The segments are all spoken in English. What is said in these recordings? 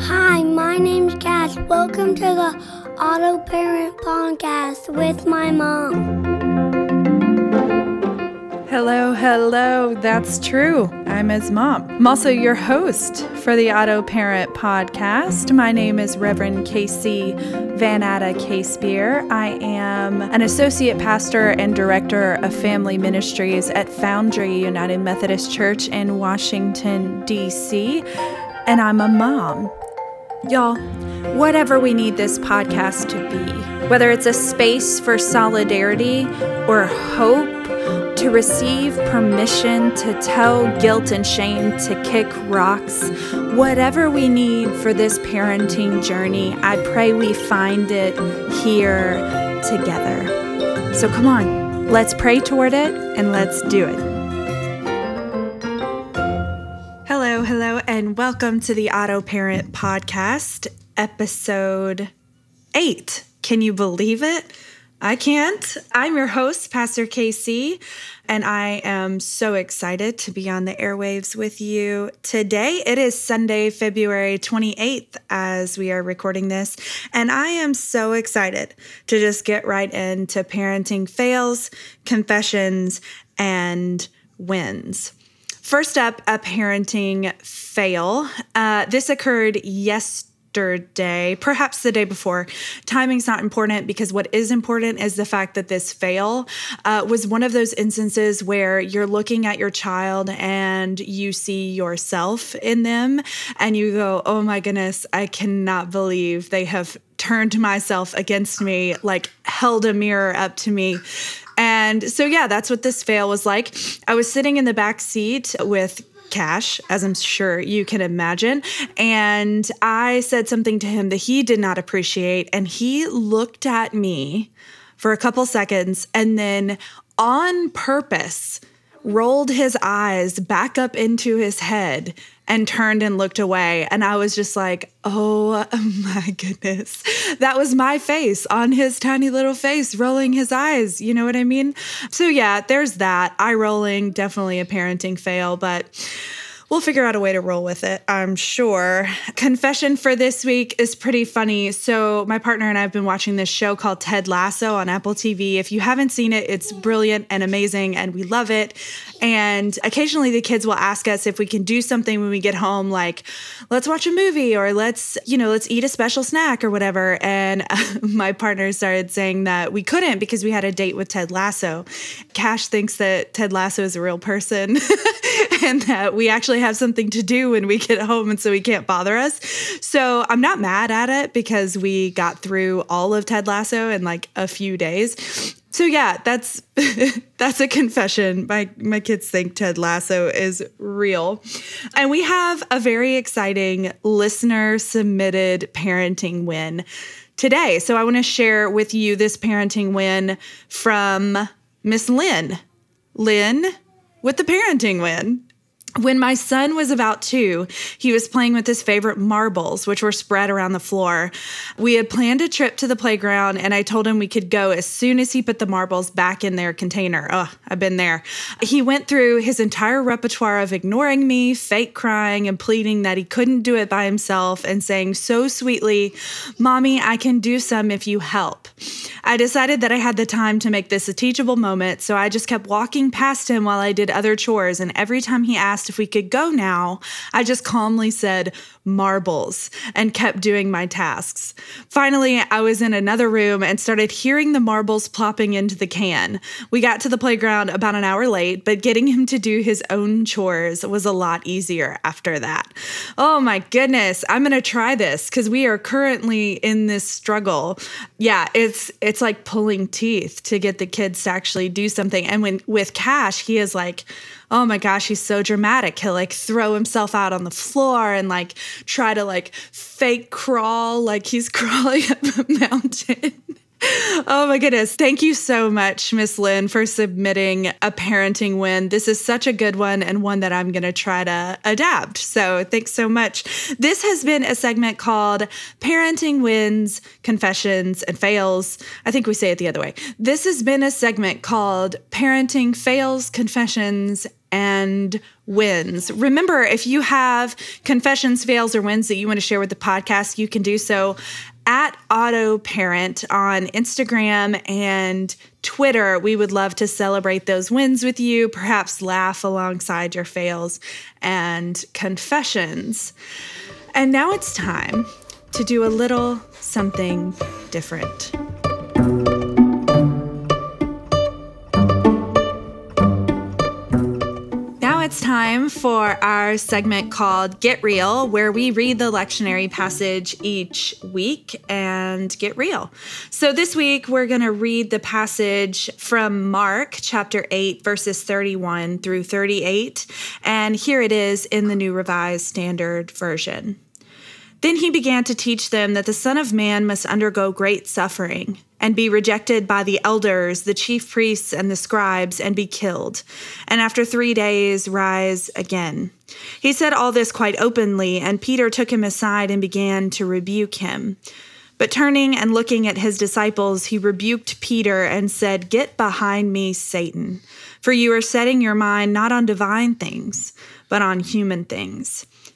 Hi, my name's Cass. Welcome to the Auto Parent Podcast with my mom. Hello, hello. That's true. I'm his mom. I'm also your host for the Auto Parent Podcast. My name is Reverend Casey Vanatta K. Spear. I am an associate pastor and director of family ministries at Foundry United Methodist Church in Washington, D.C., and I'm a mom. Y'all, whatever we need this podcast to be, whether it's a space for solidarity or hope, to receive permission to tell guilt and shame to kick rocks, whatever we need for this parenting journey, I pray we find it here together. So come on, let's pray toward it and let's do it. Hello, hello, and welcome to the Auto Parent Podcast, episode eight. Can you believe it? I can't. I'm your host, Pastor Casey, and I am so excited to be on the airwaves with you today. It is Sunday, February 28th, as we are recording this, and I am so excited to just get right into parenting fails, confessions, and wins. First up, a parenting fail. Uh, this occurred yesterday yesterday, perhaps the day before. Timing's not important because what is important is the fact that this fail uh, was one of those instances where you're looking at your child and you see yourself in them and you go, oh my goodness, I cannot believe they have turned myself against me, like held a mirror up to me. And so, yeah, that's what this fail was like. I was sitting in the back seat with cash, as I'm sure you can imagine. And I said something to him that he did not appreciate. And he looked at me for a couple seconds and then, on purpose, rolled his eyes back up into his head and turned and looked away. And I was just like, oh my goodness. That was my face on his tiny little face, rolling his eyes. You know what I mean? So, yeah, there's that. Eye rolling, definitely a parenting fail, but we'll figure out a way to roll with it, I'm sure. Confession for this week is pretty funny. So, my partner and I have been watching this show called Ted Lasso on Apple TV. If you haven't seen it, it's brilliant and amazing, and we love it. And occasionally the kids will ask us if we can do something when we get home, like, let's watch a movie or let's, you know, let's eat a special snack or whatever. And my partner started saying that we couldn't because we had a date with Ted Lasso. Cash thinks that Ted Lasso is a real person and that we actually have something to do when we get home and so he can't bother us. So I'm not mad at it because we got through all of Ted Lasso in like a few days. So yeah, that's that's a confession. My my kids think Ted Lasso is real. And we have a very exciting listener submitted parenting win today. So I want to share with you this parenting win from Miss Lynn. Lynn with the parenting win. When my son was about two, he was playing with his favorite marbles, which were spread around the floor. We had planned a trip to the playground, and I told him we could go as soon as he put the marbles back in their container. Oh, I've been there. He went through his entire repertoire of ignoring me, fake crying, and pleading that he couldn't do it by himself, and saying so sweetly, Mommy, I can do some if you help. I decided that I had the time to make this a teachable moment, so I just kept walking past him while I did other chores, and every time he asked, if we could go now, I just calmly said, marbles, and kept doing my tasks. Finally, I was in another room and started hearing the marbles plopping into the can. We got to the playground about an hour late, but getting him to do his own chores was a lot easier after that. Oh my goodness, I'm going to try this cuz we are currently in this struggle. Yeah, it's it's like pulling teeth to get the kids to actually do something. And when with Cash, he is like oh my gosh, he's so dramatic. He'll like throw himself out on the floor and like try to like fake crawl like he's crawling up a mountain. Oh my goodness. Thank you so much, Miss Lynn, for submitting a parenting win. This is such a good one and one that I'm going to try to adapt. So thanks so much. This has been a segment called Parenting Wins, Confessions, and Fails. I think we say it the other way. This has been a segment called Parenting Fails, Confessions, and wins. Remember, if you have confessions, fails, or wins that you want to share with the podcast, you can do so at Auto Parent on Instagram and Twitter. We would love to celebrate those wins with you, perhaps laugh alongside your fails and confessions. And now it's time to do a little something different. It's time for our segment called Get Real, where we read the lectionary passage each week and get real. So this week, we're going to read the passage from Mark chapter 8, verses 31 through 38. And here it is in the New Revised Standard Version. Then he began to teach them that the Son of Man must undergo great suffering and be rejected by the elders, the chief priests, and the scribes, and be killed, and after three days rise again. He said all this quite openly, and Peter took him aside and began to rebuke him. But turning and looking at his disciples, he rebuked Peter and said, Get behind me, Satan, for you are setting your mind not on divine things, but on human things.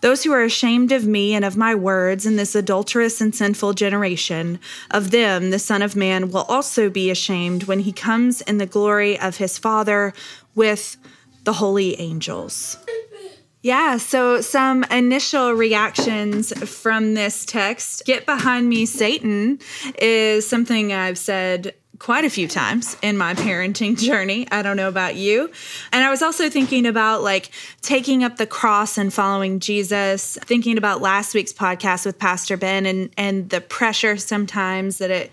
Those who are ashamed of me and of my words in this adulterous and sinful generation, of them the Son of Man will also be ashamed when he comes in the glory of his Father with the holy angels. Yeah, so some initial reactions from this text. Get behind me, Satan, is something I've said quite a few times in my parenting journey. I don't know about you. And I was also thinking about like taking up the cross and following Jesus, thinking about last week's podcast with Pastor Ben and and the pressure sometimes that it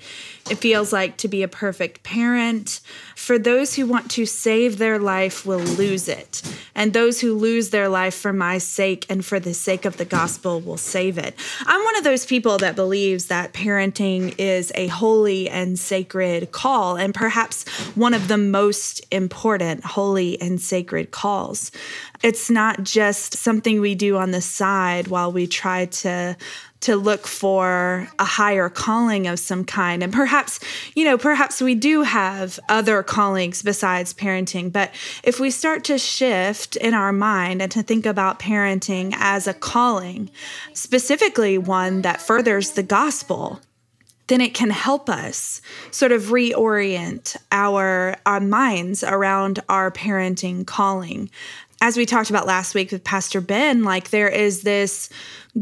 it feels like to be a perfect parent. For those who want to save their life will lose it. And those who lose their life for my sake and for the sake of the gospel will save it. I'm one of those people that believes that parenting is a holy and sacred call, and perhaps one of the most important holy and sacred calls. It's not just something we do on the side while we try to to look for a higher calling of some kind. And perhaps, you know, perhaps we do have other callings besides parenting. But if we start to shift in our mind and to think about parenting as a calling, specifically one that furthers the gospel, then it can help us sort of reorient our our minds around our parenting calling. As we talked about last week with Pastor Ben, like there is this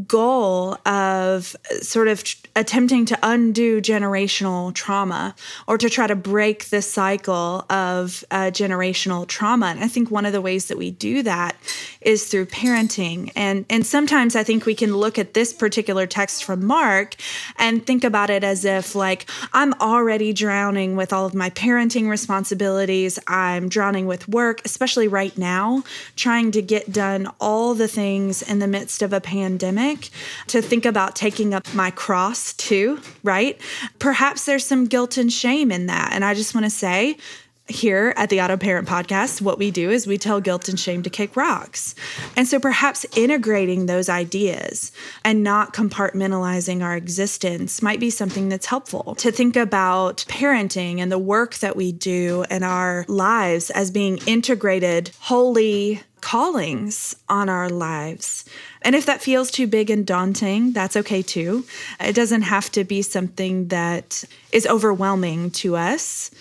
goal of sort of attempting to undo generational trauma or to try to break the cycle of uh, generational trauma. And I think one of the ways that we do that is through parenting. And, and sometimes I think we can look at this particular text from Mark and think about it as if, like, I'm already drowning with all of my parenting responsibilities. I'm drowning with work, especially right now, trying to get done all the things in the midst of a pandemic, to think about taking up my cross too, right? Perhaps there's some guilt and shame in that. And I just want to say, here at the Auto Parent Podcast, what we do is we tell guilt and shame to kick rocks. And so perhaps integrating those ideas and not compartmentalizing our existence might be something that's helpful to think about parenting and the work that we do in our lives as being integrated, holy callings on our lives. And if that feels too big and daunting, that's okay too. It doesn't have to be something that is overwhelming to us.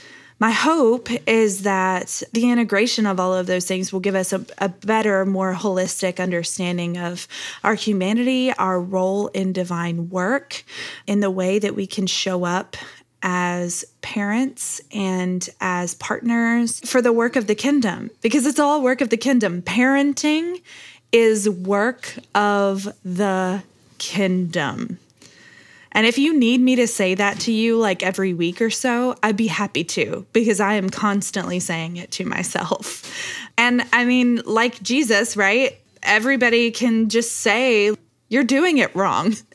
My hope is that the integration of all of those things will give us a, a, better, more holistic understanding of our humanity, our role in divine work, in the way that we can show up as parents and as partners for the work of the kingdom because it's all work of the kingdom. Parenting is work of the kingdom. And if you need me to say that to you like every week or so, I'd be happy to because I am constantly saying it to myself. And I mean, like Jesus, right? Everybody can just say, you're doing it wrong.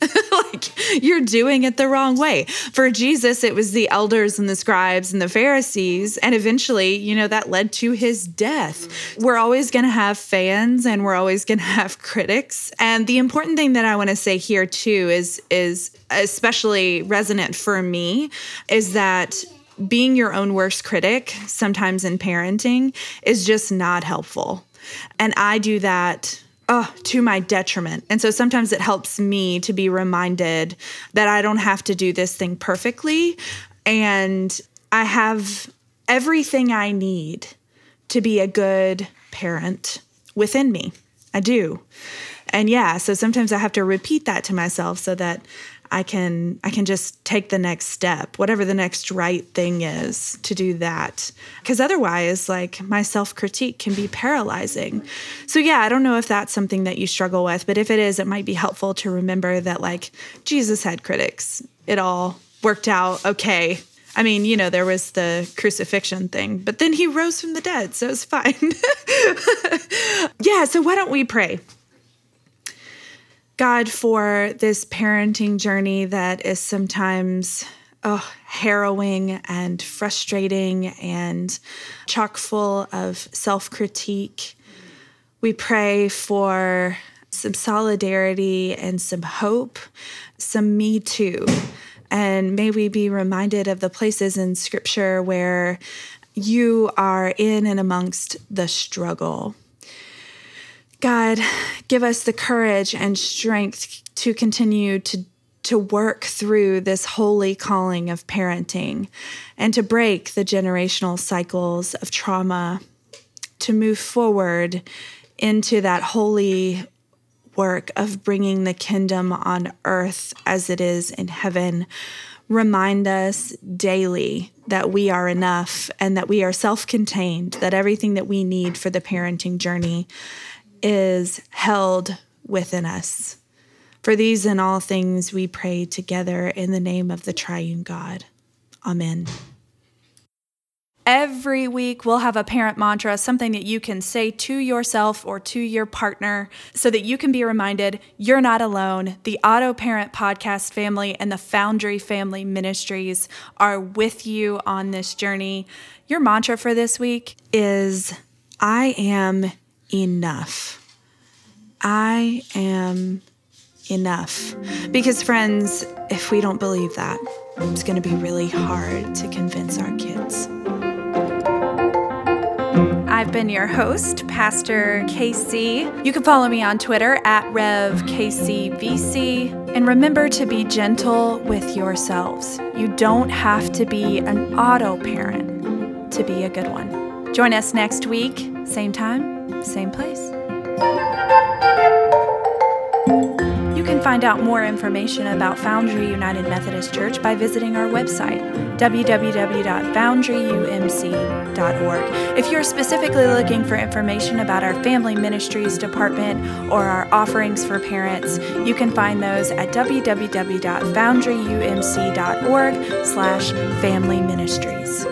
you're doing it the wrong way. For Jesus, it was the elders and the scribes and the Pharisees. And eventually, you know, that led to his death. We're always going to have fans and we're always going to have critics. And the important thing that I want to say here too is, is especially resonant for me is that being your own worst critic sometimes in parenting is just not helpful. And I do that oh, to my detriment. And so sometimes it helps me to be reminded that I don't have to do this thing perfectly. And I have everything I need to be a good parent within me. I do. And yeah, so sometimes I have to repeat that to myself so that I can I can just take the next step, whatever the next right thing is to do that. Cuz otherwise like my self-critique can be paralyzing. So yeah, I don't know if that's something that you struggle with, but if it is, it might be helpful to remember that like Jesus had critics. It all worked out okay. I mean, you know, there was the crucifixion thing, but then he rose from the dead, so it's fine. yeah, so why don't we pray? God, for this parenting journey that is sometimes oh, harrowing and frustrating and chock full of self critique. We pray for some solidarity and some hope, some me too. And may we be reminded of the places in scripture where you are in and amongst the struggle God, give us the courage and strength to continue to to work through this holy calling of parenting and to break the generational cycles of trauma, to move forward into that holy work of bringing the kingdom on earth as it is in heaven. Remind us daily that we are enough and that we are self contained, that everything that we need for the parenting journey is held within us. For these and all things we pray together in the name of the triune God. Amen. Every week, we'll have a parent mantra, something that you can say to yourself or to your partner so that you can be reminded you're not alone. The Auto Parent Podcast family and the Foundry Family Ministries are with you on this journey. Your mantra for this week is I am enough. I am enough. Because, friends, if we don't believe that, it's going to be really hard to convince our kids. I've been your host, Pastor KC. You can follow me on Twitter at RevKCVC. And remember to be gentle with yourselves. You don't have to be an auto parent to be a good one. Join us next week, same time, same place. You can find out more information about Foundry United Methodist Church by visiting our website, www.foundryumc.org. If you're specifically looking for information about our Family Ministries Department or our offerings for parents, you can find those at www.foundryumc.org slash family ministries.